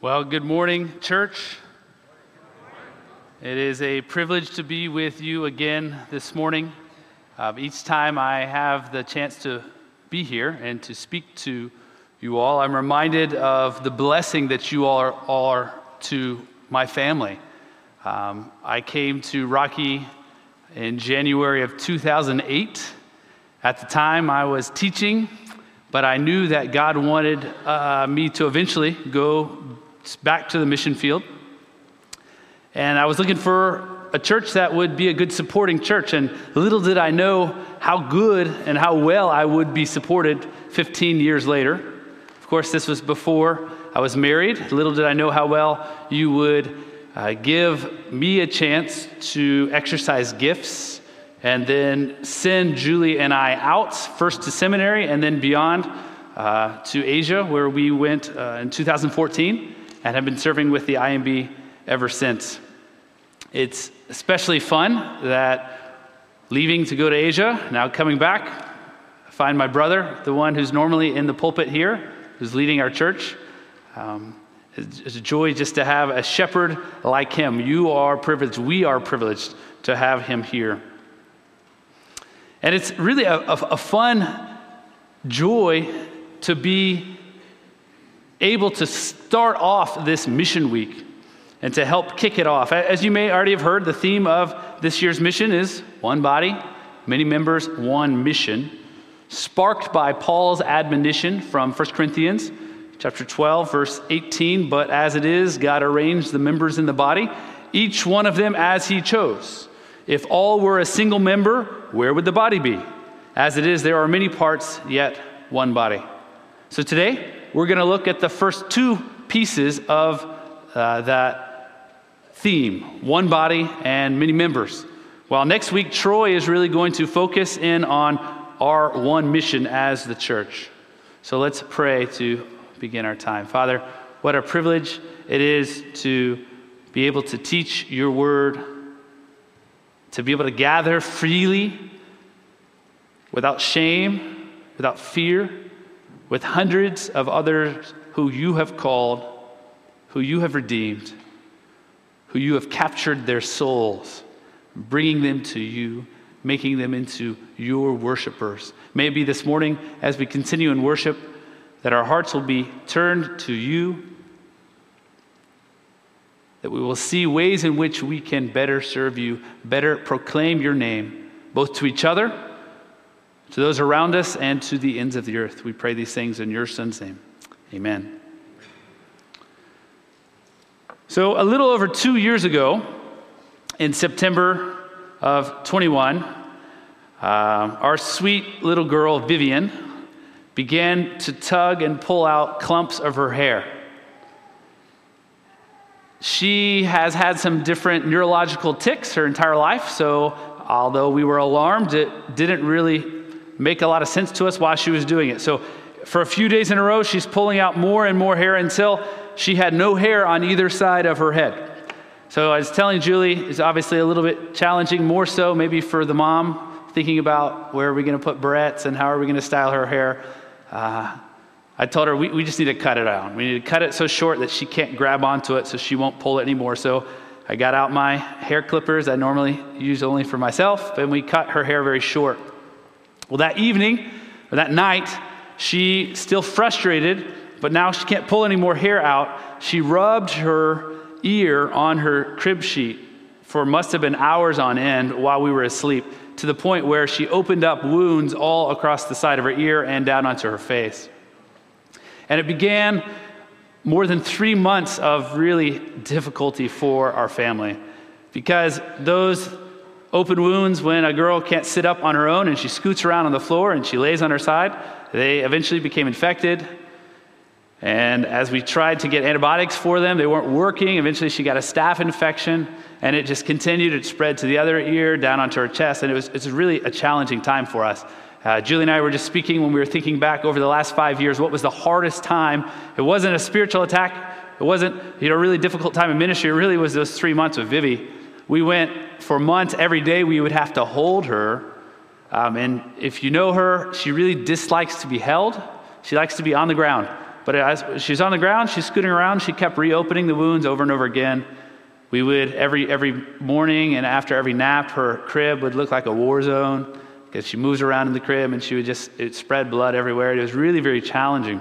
Well, good morning, church. It is a privilege to be with you again this morning. Uh, each time I have the chance to be here and to speak to you all, I'm reminded of the blessing that you all are, are to my family. Um, I came to Rocky in January of 2008. At the time, I was teaching, but I knew that God wanted uh, me to eventually go back to the mission field. And I was looking for a church that would be a good supporting church. And little did I know how good and how well I would be supported 15 years later. Of course, this was before I was married. Little did I know how well you would uh, give me a chance to exercise gifts and then send Julie and I out, first to seminary and then beyond uh, to Asia, where we went uh, in 2014 and have been serving with the IMB ever since. It's especially fun that leaving to go to Asia, now coming back, I find my brother, the one who's normally in the pulpit here, who's leading our church. Um, it's a joy just to have a shepherd like him. You are privileged, we are privileged to have him here. And it's really a, a, a fun joy to be able to start off this mission week and to help kick it off. As you may already have heard, the theme of this year's mission is one body, many members, one mission, sparked by Paul's admonition from 1 Corinthians chapter 12 verse 18, but as it is God arranged the members in the body, each one of them as he chose. If all were a single member, where would the body be? As it is there are many parts, yet one body. So today, we're going to look at the first two pieces of uh, that theme one body and many members. While next week, Troy is really going to focus in on our one mission as the church. So let's pray to begin our time. Father, what a privilege it is to be able to teach your word, to be able to gather freely without shame, without fear with hundreds of others who you have called, who you have redeemed, who you have captured their souls, bringing them to you, making them into your worshipers. May it be this morning as we continue in worship that our hearts will be turned to you, that we will see ways in which we can better serve you, better proclaim your name, both to each other to those around us and to the ends of the earth. We pray these things in your Son's name. Amen. So, a little over two years ago, in September of 21, uh, our sweet little girl, Vivian, began to tug and pull out clumps of her hair. She has had some different neurological tics her entire life, so although we were alarmed, it didn't really make a lot of sense to us while she was doing it. So for a few days in a row, she's pulling out more and more hair until she had no hair on either side of her head. So I was telling Julie, it's obviously a little bit challenging, more so maybe for the mom, thinking about where are we going to put barrettes and how are we going to style her hair. Uh, I told her we, we just need to cut it out. We need to cut it so short that she can't grab onto it so she won't pull it anymore. So I got out my hair clippers I normally use only for myself, and we cut her hair very short. Well, that evening, or that night, she, still frustrated, but now she can't pull any more hair out, she rubbed her ear on her crib sheet for must have been hours on end while we were asleep, to the point where she opened up wounds all across the side of her ear and down onto her face. And it began more than three months of really difficulty for our family because those open wounds when a girl can't sit up on her own and she scoots around on the floor and she lays on her side. They eventually became infected. And as we tried to get antibiotics for them, they weren't working. Eventually, she got a staph infection, and it just continued. It spread to the other ear, down onto her chest, and it was, it was really a challenging time for us. Uh, Julie and I were just speaking when we were thinking back over the last five years. What was the hardest time? It wasn't a spiritual attack. It wasn't you know, a really difficult time in ministry. It really was those three months with Vivi. We went for months, every day we would have to hold her. Um, and if you know her, she really dislikes to be held. She likes to be on the ground. But as she's on the ground, she's scooting around, she kept reopening the wounds over and over again. We would, every, every morning and after every nap, her crib would look like a war zone because she moves around in the crib and she would just it spread blood everywhere. It was really very challenging.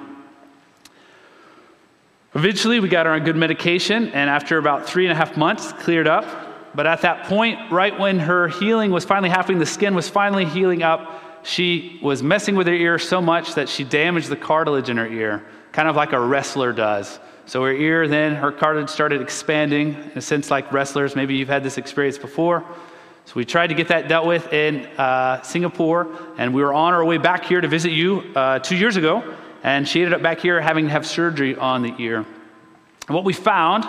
Eventually, we got her on good medication, and after about three and a half months, cleared up. But at that point, right when her healing was finally happening, the skin was finally healing up, she was messing with her ear so much that she damaged the cartilage in her ear, kind of like a wrestler does. So her ear, then her cartilage started expanding, in a sense like wrestlers. Maybe you've had this experience before. So we tried to get that dealt with in uh, Singapore, and we were on our way back here to visit you uh, two years ago, and she ended up back here having to have surgery on the ear. And what we found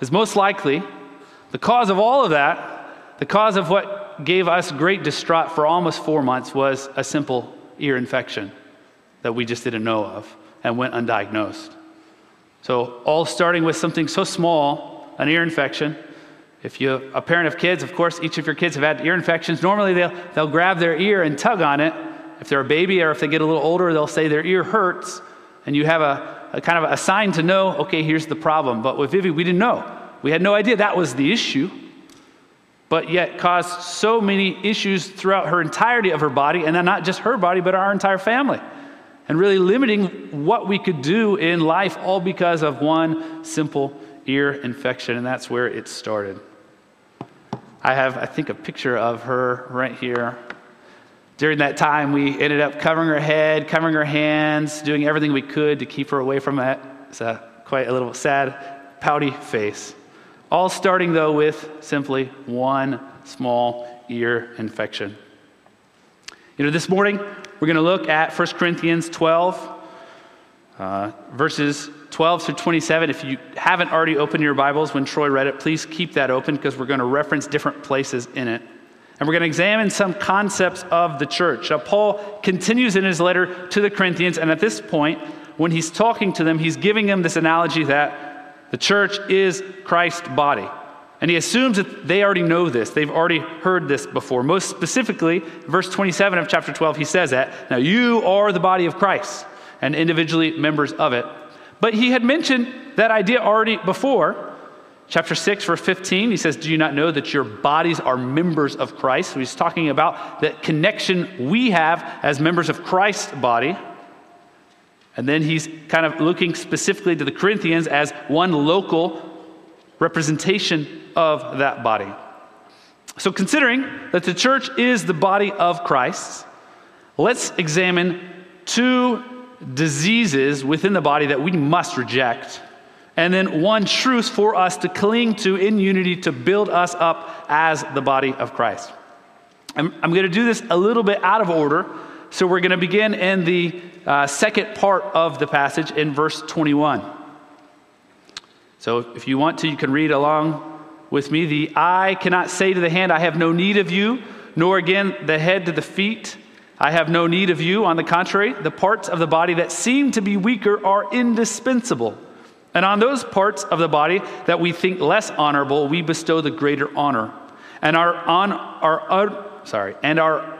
is most likely the cause of all of that, the cause of what gave us great distraught for almost four months, was a simple ear infection that we just didn't know of and went undiagnosed. So, all starting with something so small, an ear infection, if you're a parent of kids, of course, each of your kids have had ear infections. Normally, they'll, they'll grab their ear and tug on it. If they're a baby or if they get a little older, they'll say their ear hurts. And you have a, a kind of a sign to know, okay, here's the problem. But with Vivi, we didn't know. We had no idea that was the issue. But yet caused so many issues throughout her entirety of her body, and then not just her body, but our entire family. And really limiting what we could do in life, all because of one simple ear infection. And that's where it started. I have, I think, a picture of her right here. During that time, we ended up covering her head, covering her hands, doing everything we could to keep her away from it. It's a, quite a little sad, pouty face. All starting, though, with simply one small ear infection. You know, this morning, we're going to look at 1 Corinthians 12, uh, verses 12 through 27. If you haven't already opened your Bibles when Troy read it, please keep that open because we're going to reference different places in it. And we're going to examine some concepts of the church. Now, Paul continues in his letter to the Corinthians, and at this point, when he's talking to them, he's giving them this analogy that the church is Christ's body. And he assumes that they already know this. They've already heard this before. Most specifically, verse 27 of chapter 12, he says that. Now, you are the body of Christ and individually members of it. But he had mentioned that idea already before. Chapter 6, verse 15, he says, Do you not know that your bodies are members of Christ? So he's talking about the connection we have as members of Christ's body. And then he's kind of looking specifically to the Corinthians as one local representation of that body. So, considering that the church is the body of Christ, let's examine two diseases within the body that we must reject, and then one truth for us to cling to in unity to build us up as the body of Christ. I'm, I'm going to do this a little bit out of order. So we're going to begin in the uh, second part of the passage in verse 21. So if you want to, you can read along with me. The eye cannot say to the hand, I have no need of you, nor again the head to the feet. I have no need of you. On the contrary, the parts of the body that seem to be weaker are indispensable. And on those parts of the body that we think less honorable, we bestow the greater honor. And our, on, our uh, sorry, and our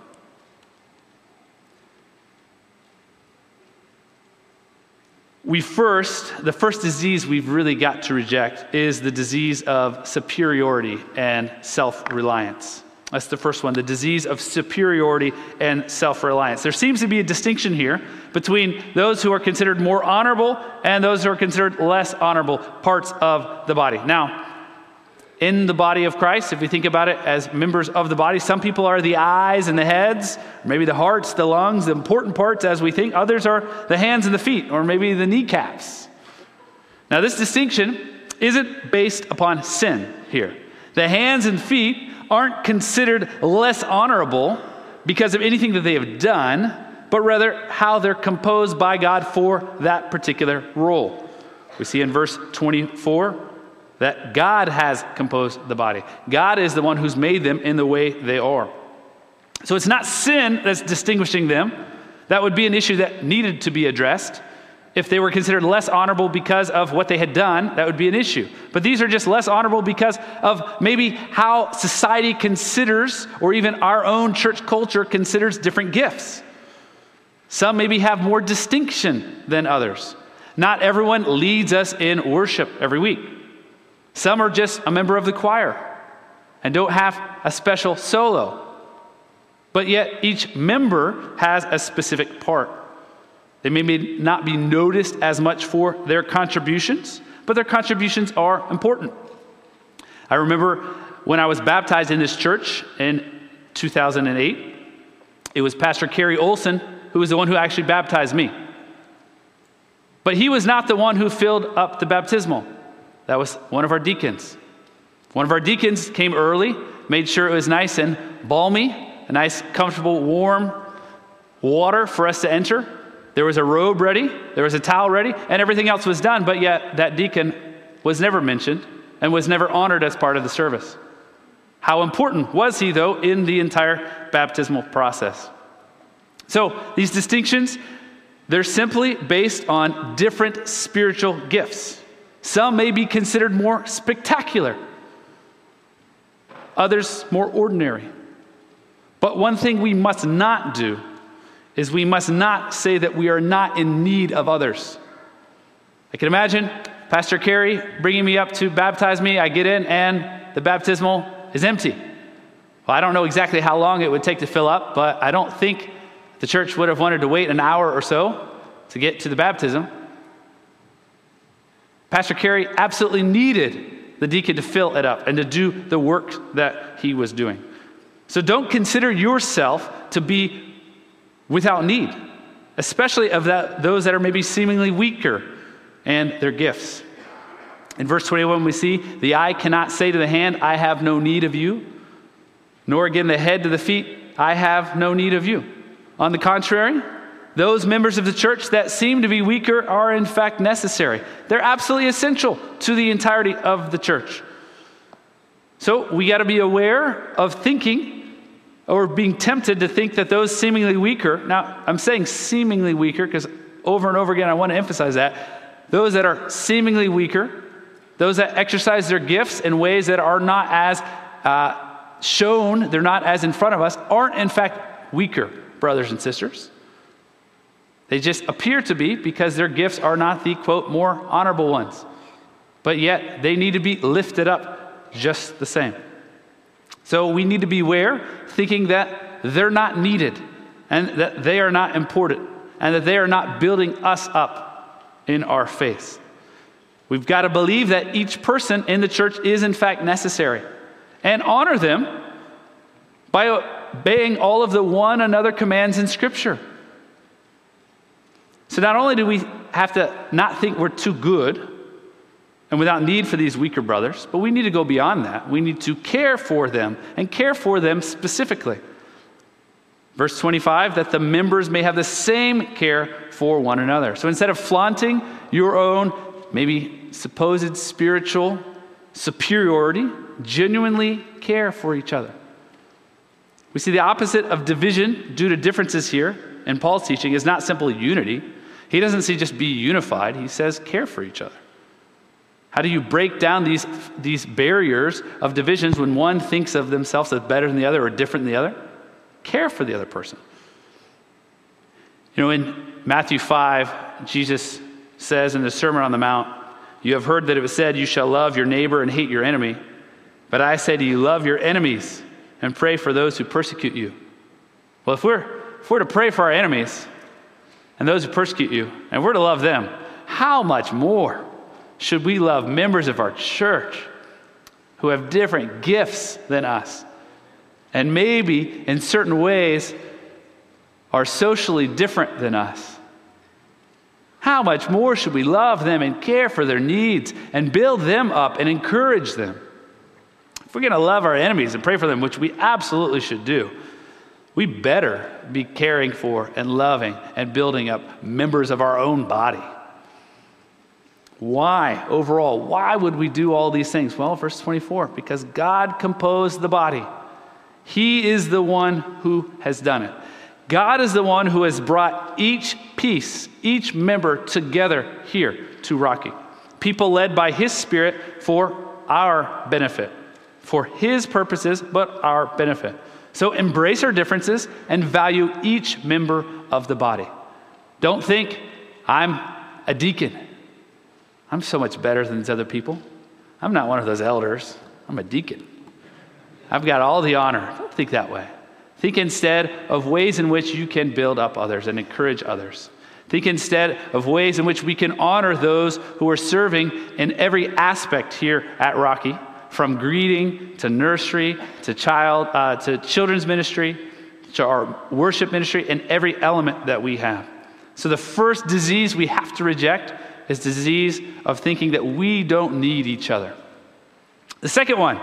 We first, the first disease we've really got to reject is the disease of superiority and self reliance. That's the first one the disease of superiority and self reliance. There seems to be a distinction here between those who are considered more honorable and those who are considered less honorable parts of the body. Now, in the body of Christ, if we think about it as members of the body, some people are the eyes and the heads, maybe the hearts, the lungs, the important parts as we think. Others are the hands and the feet, or maybe the kneecaps. Now, this distinction isn't based upon sin here. The hands and feet aren't considered less honorable because of anything that they have done, but rather how they're composed by God for that particular role. We see in verse 24 that God has composed the body. God is the one who's made them in the way they are. So it's not sin that's distinguishing them. That would be an issue that needed to be addressed. If they were considered less honorable because of what they had done, that would be an issue. But these are just less honorable because of maybe how society considers, or even our own church culture considers different gifts. Some maybe have more distinction than others. Not everyone leads us in worship every week. Some are just a member of the choir and don't have a special solo. But yet, each member has a specific part. They may not be noticed as much for their contributions, but their contributions are important. I remember when I was baptized in this church in 2008, it was Pastor Kerry Olson who was the one who actually baptized me. But he was not the one who filled up the baptismal. That was one of our deacons. One of our deacons came early, made sure it was nice and balmy, a nice, comfortable, warm water for us to enter. There was a robe ready, there was a towel ready, and everything else was done, but yet that deacon was never mentioned and was never honored as part of the service. How important was he, though, in the entire baptismal process? So, these distinctions, they're simply based on different spiritual gifts. Some may be considered more spectacular, others more ordinary. But one thing we must not do is we must not say that we are not in need of others. I can imagine Pastor Kerry bringing me up to baptize me. I get in and the baptismal is empty. Well, I don't know exactly how long it would take to fill up, but I don't think the church would have wanted to wait an hour or so to get to the baptism. Pastor Kerry absolutely needed the deacon to fill it up and to do the work that he was doing. So don't consider yourself to be without need, especially of that, those that are maybe seemingly weaker and their gifts. In verse 21, we see, The eye cannot say to the hand, I have no need of you, nor again the head to the feet, I have no need of you. On the contrary, those members of the church that seem to be weaker are in fact necessary. They're absolutely essential to the entirety of the church. So we got to be aware of thinking or being tempted to think that those seemingly weaker, now I'm saying seemingly weaker because over and over again I want to emphasize that, those that are seemingly weaker, those that exercise their gifts in ways that are not as uh, shown, they're not as in front of us, aren't in fact weaker, brothers and sisters. They just appear to be because their gifts are not the quote, more honorable ones. But yet they need to be lifted up just the same. So we need to beware thinking that they're not needed and that they are not important and that they are not building us up in our faith. We've got to believe that each person in the church is in fact necessary and honor them by obeying all of the one another commands in Scripture. So not only do we have to not think we're too good and without need for these weaker brothers, but we need to go beyond that. We need to care for them and care for them specifically. Verse 25, that the members may have the same care for one another. So instead of flaunting your own, maybe supposed spiritual superiority, genuinely care for each other. We see the opposite of division due to differences here in Paul's teaching is not simply unity. He doesn't say just be unified, he says care for each other. How do you break down these, these barriers of divisions when one thinks of themselves as better than the other or different than the other? Care for the other person. You know, in Matthew 5, Jesus says in the Sermon on the Mount, You have heard that it was said, You shall love your neighbor and hate your enemy. But I say to you, love your enemies and pray for those who persecute you. Well, if we're, if we're to pray for our enemies and those who persecute you, and we're to love them, how much more should we love members of our church who have different gifts than us and maybe in certain ways are socially different than us? How much more should we love them and care for their needs and build them up and encourage them? If we're going to love our enemies and pray for them, which we absolutely should do, we better be caring for and loving and building up members of our own body. Why, overall, why would we do all these things? Well, verse 24, because God composed the body. He is the one who has done it. God is the one who has brought each piece, each member together here to Rocky. People led by His Spirit for our benefit, for His purposes, but our benefit. So embrace our differences and value each member of the body. Don't think, I'm a deacon. I'm so much better than these other people. I'm not one of those elders. I'm a deacon. I've got all the honor. Don't think that way. Think instead of ways in which you can build up others and encourage others. Think instead of ways in which we can honor those who are serving in every aspect here at Rocky, from greeting to nursery to child uh, to children's ministry to our worship ministry and every element that we have. So the first disease we have to reject is disease of thinking that we don't need each other. The second one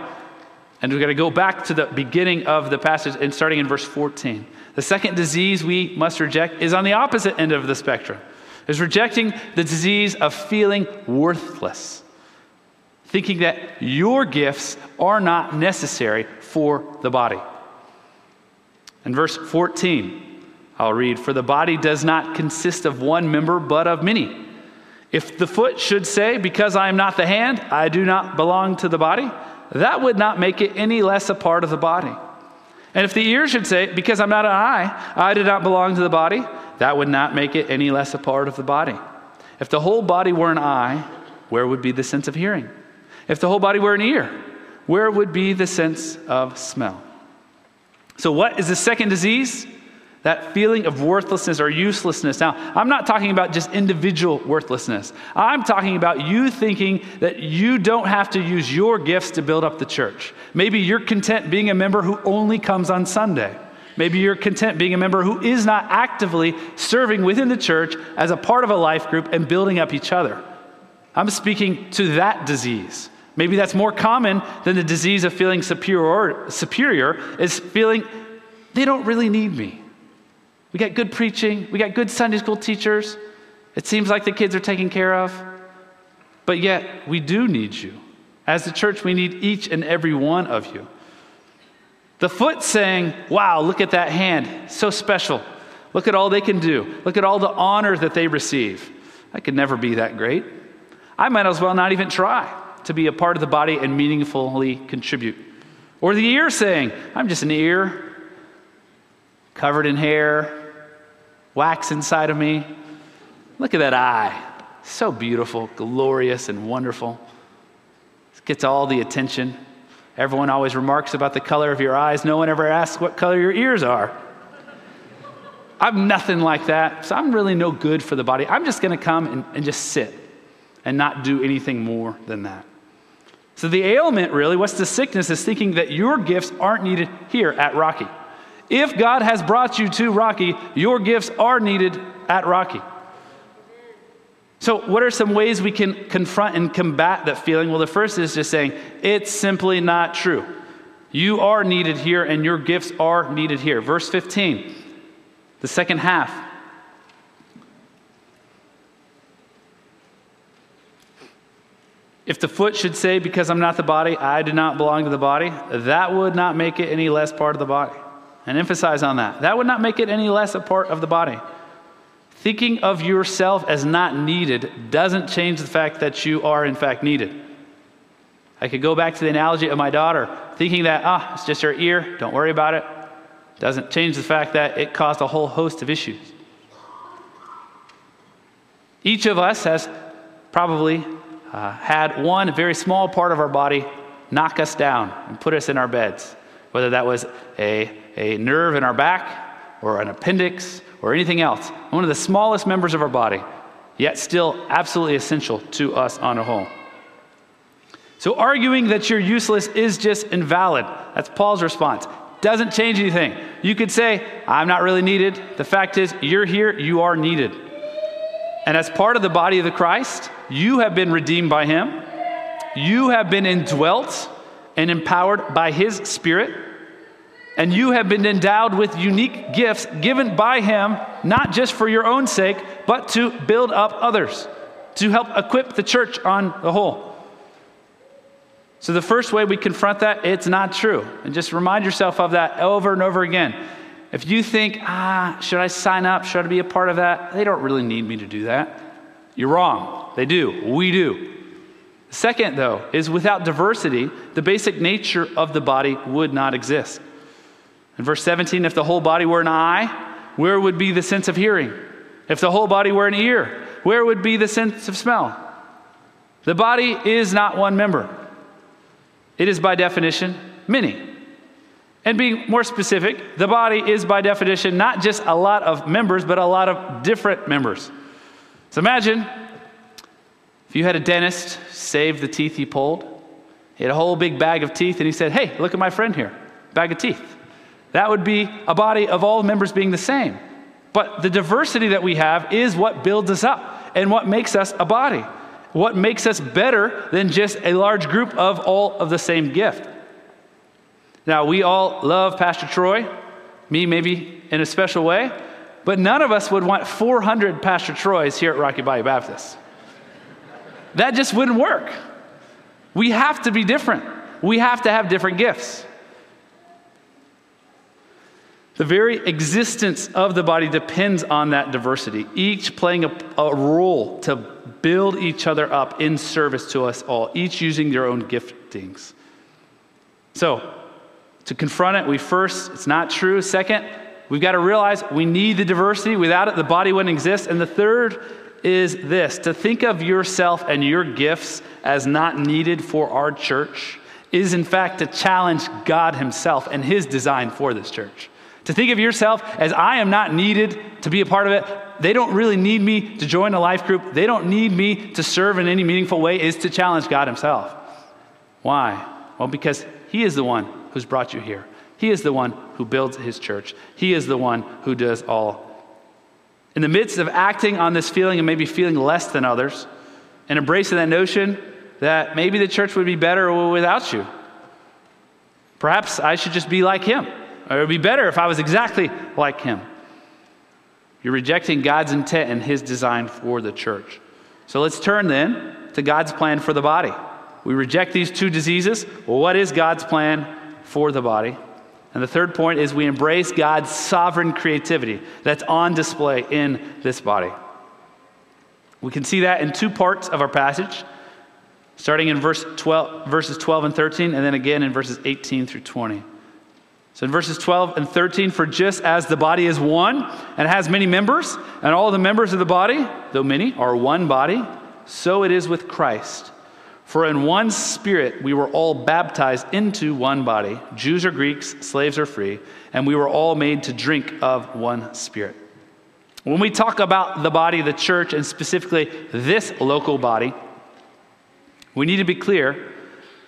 and we're going to go back to the beginning of the passage and starting in verse 14. The second disease we must reject is on the opposite end of the spectrum. Is rejecting the disease of feeling worthless. Thinking that your gifts are not necessary for the body. In verse 14, I'll read, For the body does not consist of one member, but of many. If the foot should say, Because I am not the hand, I do not belong to the body, that would not make it any less a part of the body. And if the ear should say, Because I'm not an eye, I do not belong to the body, that would not make it any less a part of the body. If the whole body were an eye, where would be the sense of hearing? If the whole body were an ear, where would be the sense of smell? So, what is the second disease? That feeling of worthlessness or uselessness. Now, I'm not talking about just individual worthlessness. I'm talking about you thinking that you don't have to use your gifts to build up the church. Maybe you're content being a member who only comes on Sunday. Maybe you're content being a member who is not actively serving within the church as a part of a life group and building up each other. I'm speaking to that disease. Maybe that's more common than the disease of feeling superior, superior is feeling they don't really need me. We got good preaching, we got good Sunday school teachers. It seems like the kids are taken care of. But yet, we do need you. As the church, we need each and every one of you. The foot saying, Wow, look at that hand, so special. Look at all they can do. Look at all the honor that they receive. I could never be that great. I might as well not even try to be a part of the body and meaningfully contribute. Or the ear saying, I'm just an ear covered in hair, wax inside of me. Look at that eye. So beautiful, glorious, and wonderful. It gets all the attention. Everyone always remarks about the color of your eyes. No one ever asks what color your ears are. I'm nothing like that, so I'm really no good for the body. I'm just going to come and, and just sit and not do anything more than that. So, the ailment really, what's the sickness, is thinking that your gifts aren't needed here at Rocky. If God has brought you to Rocky, your gifts are needed at Rocky. So, what are some ways we can confront and combat that feeling? Well, the first is just saying, it's simply not true. You are needed here, and your gifts are needed here. Verse 15, the second half. If the foot should say, Because I'm not the body, I do not belong to the body, that would not make it any less part of the body and emphasize on that. That would not make it any less a part of the body. Thinking of yourself as not needed doesn't change the fact that you are, in fact, needed. I could go back to the analogy of my daughter, thinking that, ah, it's just her ear, don't worry about it. Doesn't change the fact that it caused a whole host of issues. Each of us has probably uh, had one very small part of our body knock us down and put us in our beds, whether that was a a nerve in our back or an appendix or anything else. One of the smallest members of our body, yet still absolutely essential to us on a whole. So, arguing that you're useless is just invalid. That's Paul's response. Doesn't change anything. You could say, I'm not really needed. The fact is, you're here, you are needed. And as part of the body of the Christ, you have been redeemed by him. You have been indwelt and empowered by his spirit and you have been endowed with unique gifts given by Him, not just for your own sake, but to build up others, to help equip the church on the whole. So, the first way we confront that, it's not true. And just remind yourself of that over and over again. If you think, ah, should I sign up? Should I be a part of that? They don't really need me to do that. You're wrong. They do. We do. Second, though, is without diversity, the basic nature of the body would not exist. In verse 17, if the whole body were an eye, where would be the sense of hearing? If the whole body were an ear, where would be the sense of smell? The body is not one member, it is by definition many. And being more specific, the body is by definition not just a lot of members, but a lot of different members. So imagine if you had a dentist save the teeth he pulled, he had a whole big bag of teeth, and he said, Hey, look at my friend here, bag of teeth. That would be a body of all members being the same. But the diversity that we have is what builds us up and what makes us a body. What makes us better than just a large group of all of the same gift. Now, we all love Pastor Troy, me maybe in a special way, but none of us would want 400 Pastor Troys here at Rocky Bayou Baptist. That just wouldn't work. We have to be different. We have to have different gifts. The very existence of the body depends on that diversity, each playing a, a, role to build each other up in service to us all, each using their own giftings. So, to confront it, we first, it's not true. Second, we've got to realize we need the diversity. Without it, the body wouldn't exist. And the third is this to think of yourself and your gifts as not needed for our church is, in fact, to challenge God Himself and His design for this church. To think of yourself as I am not needed to be a part of it. They don't really need me to join a life group. They don't need me to serve in any meaningful way, is to challenge God Himself. Why? Well, because He is the one who's brought you here. He is the one who builds His church. He is the one who does all in the midst of acting on this feeling and maybe feeling less than others, and embracing that notion that maybe the church would be better without you. Perhaps I should just be like him, or it would be better if I was exactly like him. You're rejecting God's intent and his design for the church. So let's turn then to God's plan for the body. We reject these two diseases. Well, what is God's plan for the body? And the third point is we embrace God's sovereign creativity that's on display in this body. We can see that in two parts of our passage, starting in verse 12, verses 12 and 13, and then again in verses 18 through 20. So in verses 12 and 13, for just as the body is one and has many members, and all the members of the body, though many, are one body, so it is with Christ. For in one spirit we were all baptized into one body, Jews or Greeks, slaves or free, and we were all made to drink of one spirit. When we talk about the body, the church, and specifically this local body, we need to be clear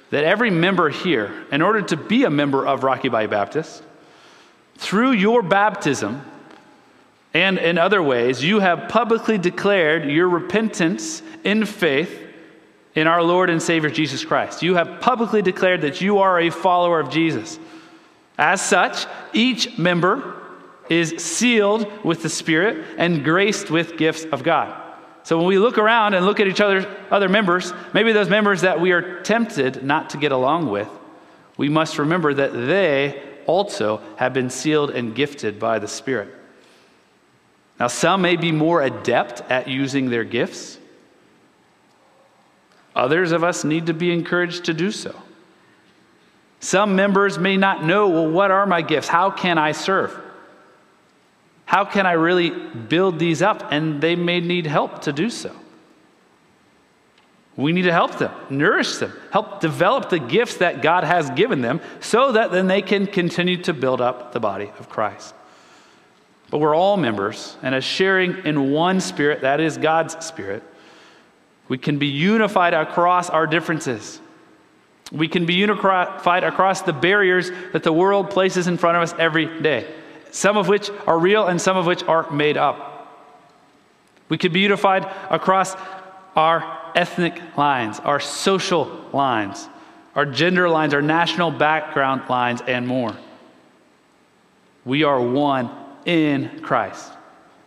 that every member here, in order to be a member of Rocky Bayou Baptist, through your baptism and in other ways, you have publicly declared your repentance in faith in our Lord and Savior Jesus Christ. You have publicly declared that you are a follower of Jesus. As such, each member is sealed with the Spirit and graced with gifts of God. So when we look around and look at each other's other members, maybe those members that we are tempted not to get along with, we must remember that they also have been sealed and gifted by the Spirit. Now, some may be more adept at using their gifts. Others of us need to be encouraged to do so. Some members may not know, well, what are my gifts? How can I serve? How can I really build these up? And they may need help to do so. We need to help them, nourish them, help develop the gifts that God has given them so that then they can continue to build up the body of Christ. But we're all members, and as sharing in one spirit, that is God's spirit, we can be unified across our differences. We can be unified across the barriers that the world places in front of us every day, some of which are real and some of which are made up. We can be unified across our ethnic lines, our social lines, our gender lines, our national background lines, and more. We are one in Christ.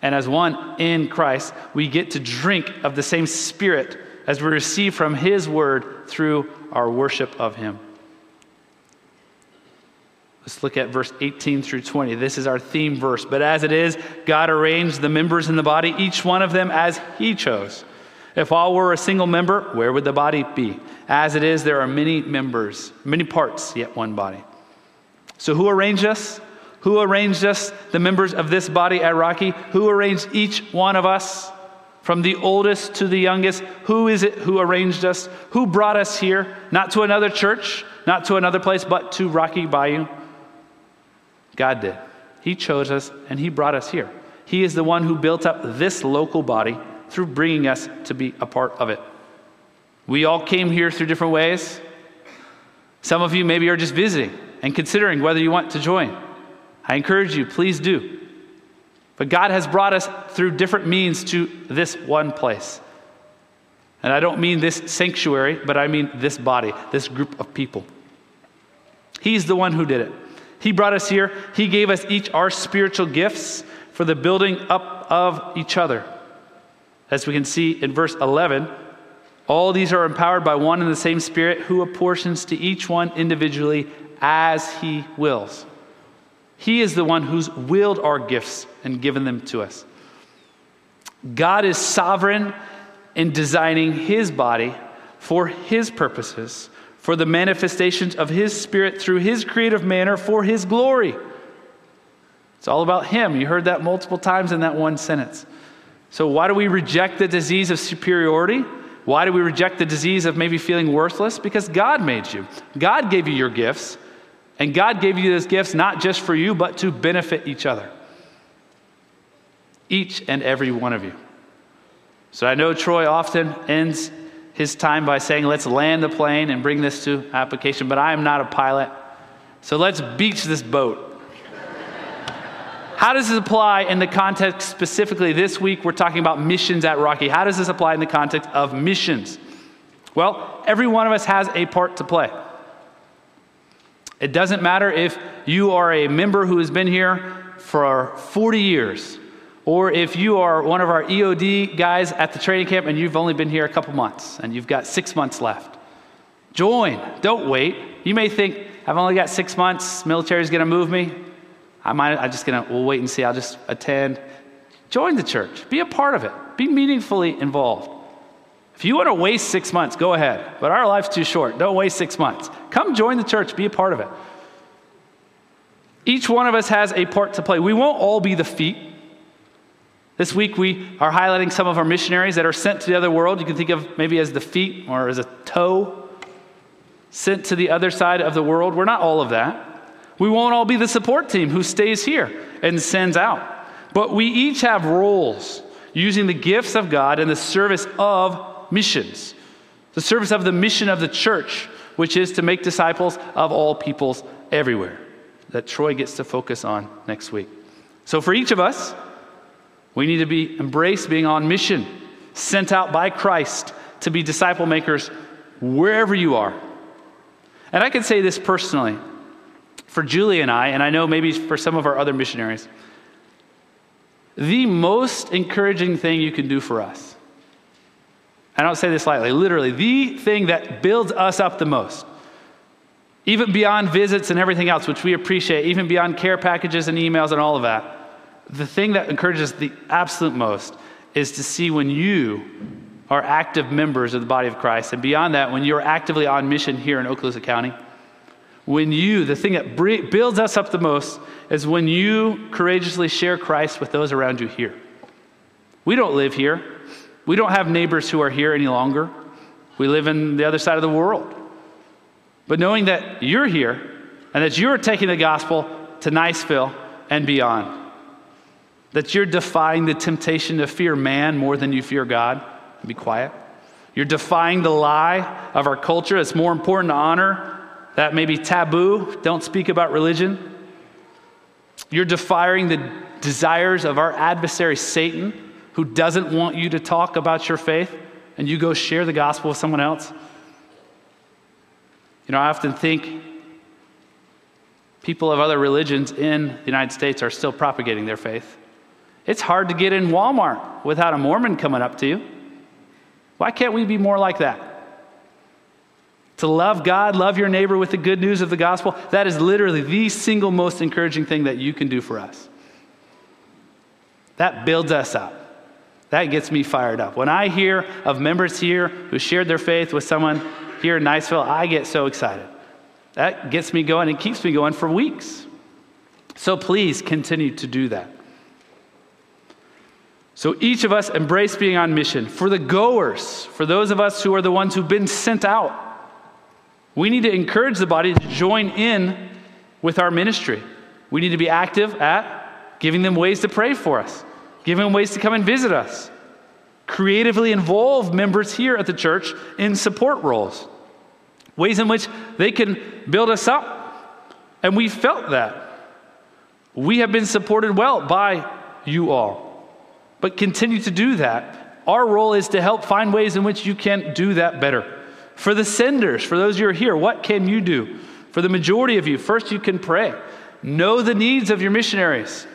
And as one in Christ, we get to drink of the same Spirit as we receive from His Word through our worship of Him. Let's look at verse 18 through 20. This is our theme verse. But as it is, God arranged the members in the body, each one of them as He chose. If all were a single member, where would the body be? As it is, there are many members, many parts, yet one body. So, who arranged us? Who arranged us, the members of this body at Rocky? Who arranged each one of us? From the oldest to the youngest, who is it who arranged us? Who brought us here? Not to another church, not to another place, but to Rocky Bayou. God did. He chose us and He brought us here. He is the one who built up this local body through bringing us to be a part of it. We all came here through different ways. Some of you maybe are just visiting and considering whether you want to join. I encourage you, please do. But God has brought us through different means to this one place. And I don't mean this sanctuary, but I mean this body, this group of people. He's the one who did it. He brought us here. He gave us each our spiritual gifts for the building up of each other. As we can see in verse 11, all these are empowered by one and the same Spirit who apportions to each one individually as he wills. He is the one who's willed our gifts and given them to us. God is sovereign in designing his body for his purposes, for the manifestations of his spirit through his creative manner for his glory. It's all about him. You heard that multiple times in that one sentence. So, why do we reject the disease of superiority? Why do we reject the disease of maybe feeling worthless? Because God made you. God gave you your gifts. And God gave you these gifts not just for you, but to benefit each other. Each and every one of you. So I know Troy often ends his time by saying, let's land the plane and bring this to application, but I am not a pilot. So let's beach this boat. How does this apply in the context specifically this week? We're talking about missions at Rocky. How does this apply in the context of missions? Well, every one of us has a part to play. It doesn't matter if you are a member who has been here for 40 years, or if you are one of our EOD guys at the training camp and you've only been here a couple months and you've got six months left. Join. Don't wait. You may think, I've only got six months, military's gonna move me. I might, I'm just gonna, we'll wait and see, I'll just attend. Join the church. Be a part of it. Be meaningfully involved. If you want to waste six months, go ahead. But our life's too short. Don't waste six months. Come join the church, be a part of it. Each one of us has a part to play. We won't all be the feet. This week, we are highlighting some of our missionaries that are sent to the other world. You can think of maybe as the feet or as a toe sent to the other side of the world. We're not all of that. We won't all be the support team who stays here and sends out. But we each have roles using the gifts of God in the service of missions, the service of the mission of the church, which is to make disciples of all peoples everywhere, that Troy gets to focus on next week. So, for each of us, we need to be embrace being on mission, sent out by Christ to be disciple makers wherever you are. And I can say this personally for Julie and I, and I know maybe for some of our other missionaries, the most encouraging thing you can do for us I don't say this lightly, literally, the thing that builds us up the most, even beyond visits and everything else, which we appreciate, even beyond care packages and emails and all of that, the thing that encourages the absolute most is to see when you are active members of the body of Christ. And beyond that, when you're actively on mission here in Okaloosa County, when you, the thing that builds us up the most is when you courageously share Christ with those around you here. We don't live here. We don't have neighbors who are here any longer. We live in the other side of the world. But knowing that you're here and that you're taking the gospel to Niceville and beyond, that you're defying the temptation to fear man more than you fear God, be quiet. You're defying the lie of our culture. It's more important to honor that may be taboo. Don't speak about religion. You're defying the desires of our adversary, Satan who doesn't want you to talk about your faith and you go share the gospel with someone else? You know, I often think people of other religions in the United States are still propagating their faith. It's hard to get in Walmart without a Mormon coming up to you. Why can't we be more like that? To love God, love your neighbor with the good news of the gospel, that is literally the single most encouraging thing that you can do for us. That builds us up. That gets me fired up. When I hear of members here who shared their faith with someone here in Niceville, I get so excited. That gets me going and keeps me going for weeks. So please continue to do that. So each of us embrace being on mission. For the goers, for those of us who are the ones who've been sent out, we need to encourage the body to join in with our ministry. We need to be active at giving them ways to pray for us, giving them ways to come and visit us, creatively involve members here at the church in support roles, ways in which they can build us up. And we felt that. We have been supported well by you all, but continue to do that. Our role is to help find ways in which you can do that better. For the senders, for those who are here, what can you do? For the majority of you, first you can pray. Know the needs of your missionaries.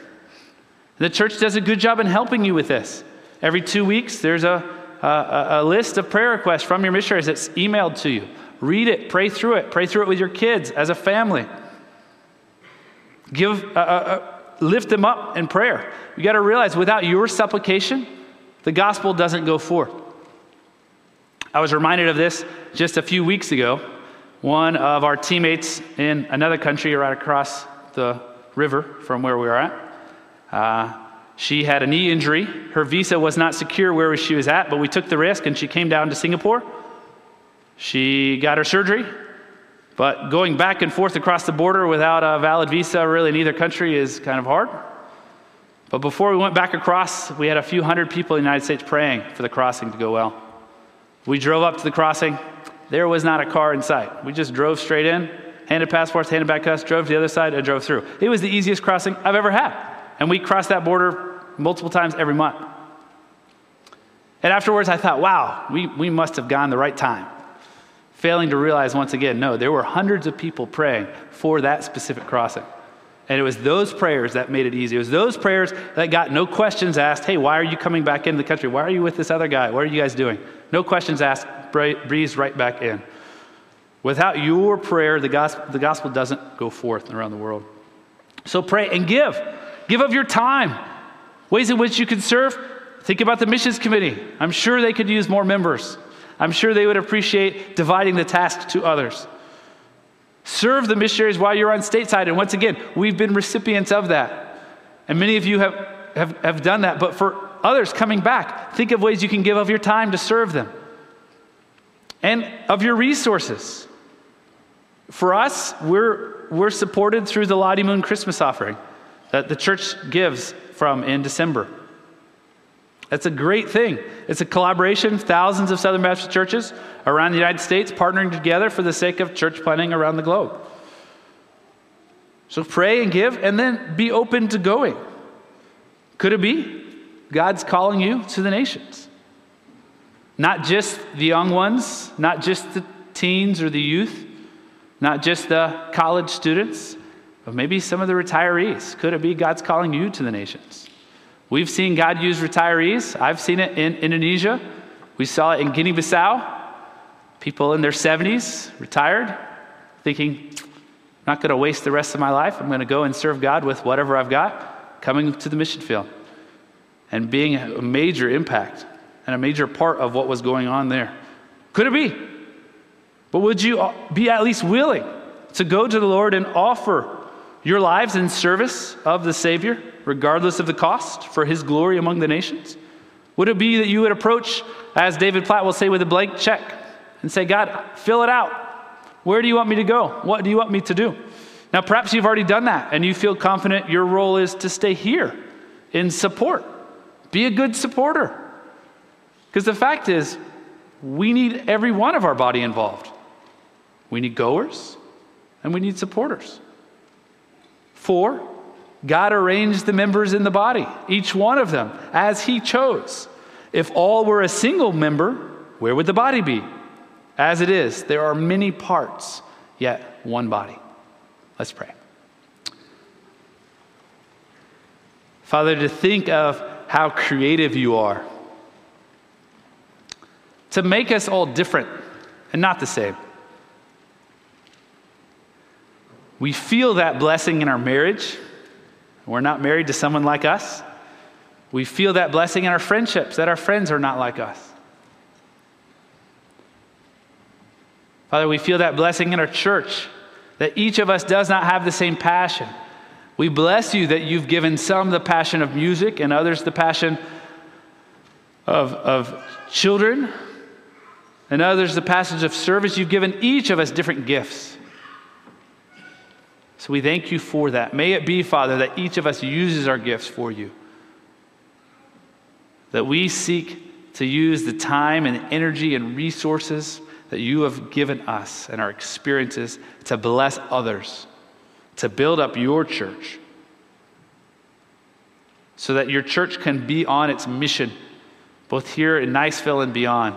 The church does a good job in helping you with this. Every two weeks, there's a, a, a list of prayer requests from your missionaries that's emailed to you. Read it, pray through it, pray through it with your kids as a family. Give, uh, uh, uh lift them up in prayer. You got to realize without your supplication, the gospel doesn't go forth. I was reminded of this just a few weeks ago. One of our teammates in another country right across the river from where we are at, uh, she had a knee injury. Her visa was not secure where she was at, but we took the risk and she came down to Singapore. She got her surgery, but going back and forth across the border without a valid visa, really, in either country is kind of hard. But before we went back across, we had a few hundred people in the United States praying for the crossing to go well. We drove up to the crossing. There was not a car in sight. We just drove straight in, handed passports, handed back us, drove to the other side, and drove through. It was the easiest crossing I've ever had. And we crossed that border multiple times every month. And afterwards, I thought, wow, we, we must have gone the right time. Failing to realize once again, no, there were hundreds of people praying for that specific crossing. And it was those prayers that made it easy. It was those prayers that got no questions asked. Hey, why are you coming back into the country? Why are you with this other guy? What are you guys doing? No questions asked. Breeze right back in. Without your prayer, the gospel, the gospel doesn't go forth around the world. So pray and give. Give of your time. Ways in which you can serve. Think about the missions committee. I'm sure they could use more members. I'm sure they would appreciate dividing the task to others. Serve the missionaries while you're on stateside. And once again, we've been recipients of that. And many of you have, have, have done that. But for others coming back, think of ways you can give of your time to serve them and of your resources. For us, we're, we're supported through the Lottie Moon Christmas offering that the church gives from in December. That's a great thing. It's a collaboration, thousands of Southern Baptist churches around the United States partnering together for the sake of church planting around the globe. So pray and give, and then be open to going. Could it be God's calling you to the nations? Not just the young ones, not just the teens or the youth, not just the college students, but maybe some of the retirees. Could it be God's calling you to the nations? We've seen God use retirees. I've seen it in Indonesia. We saw it in Guinea Bissau. People in their 70s, retired, thinking, I'm not going to waste the rest of my life. I'm going to go and serve God with whatever I've got, coming to the mission field and being a major impact and a major part of what was going on there. Could it be? But would you be at least willing to go to the Lord and offer your lives in service of the Savior, regardless of the cost, for his glory among the nations? Would it be that you would approach, as David Platt will say, with a blank check and say, God, fill it out. Where do you want me to go? What do you want me to do? Now, perhaps you've already done that and you feel confident your role is to stay here in support. Be a good supporter. Because the fact is, we need every one of our body involved. We need goers and we need supporters. Four, God arranged the members in the body, each one of them, as He chose. If all were a single member, where would the body be? As it is, there are many parts, yet one body. Let's pray. Father, to think of how creative you are, to make us all different and not the same. We feel that blessing in our marriage. We're not married to someone like us. We feel that blessing in our friendships, that our friends are not like us. Father, we feel that blessing in our church, that each of us does not have the same passion. We bless you that you've given some the passion of music and others the passion of, of children and others the passage of service. You've given each of us different gifts. So we thank you for that. May it be, Father, that each of us uses our gifts for you. That we seek to use the time and energy and resources that you have given us and our experiences to bless others, to build up your church, so that your church can be on its mission, both here in Niceville and beyond,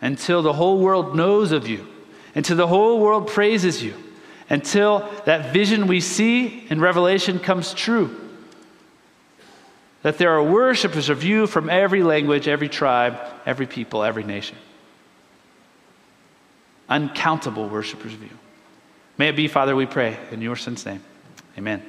until the whole world knows of you, until the whole world praises you, until that vision we see in Revelation comes true. That there are worshipers of you from every language, every tribe, every people, every nation uncountable worshipers of you. May it be, Father, we pray, in your son's name. Amen.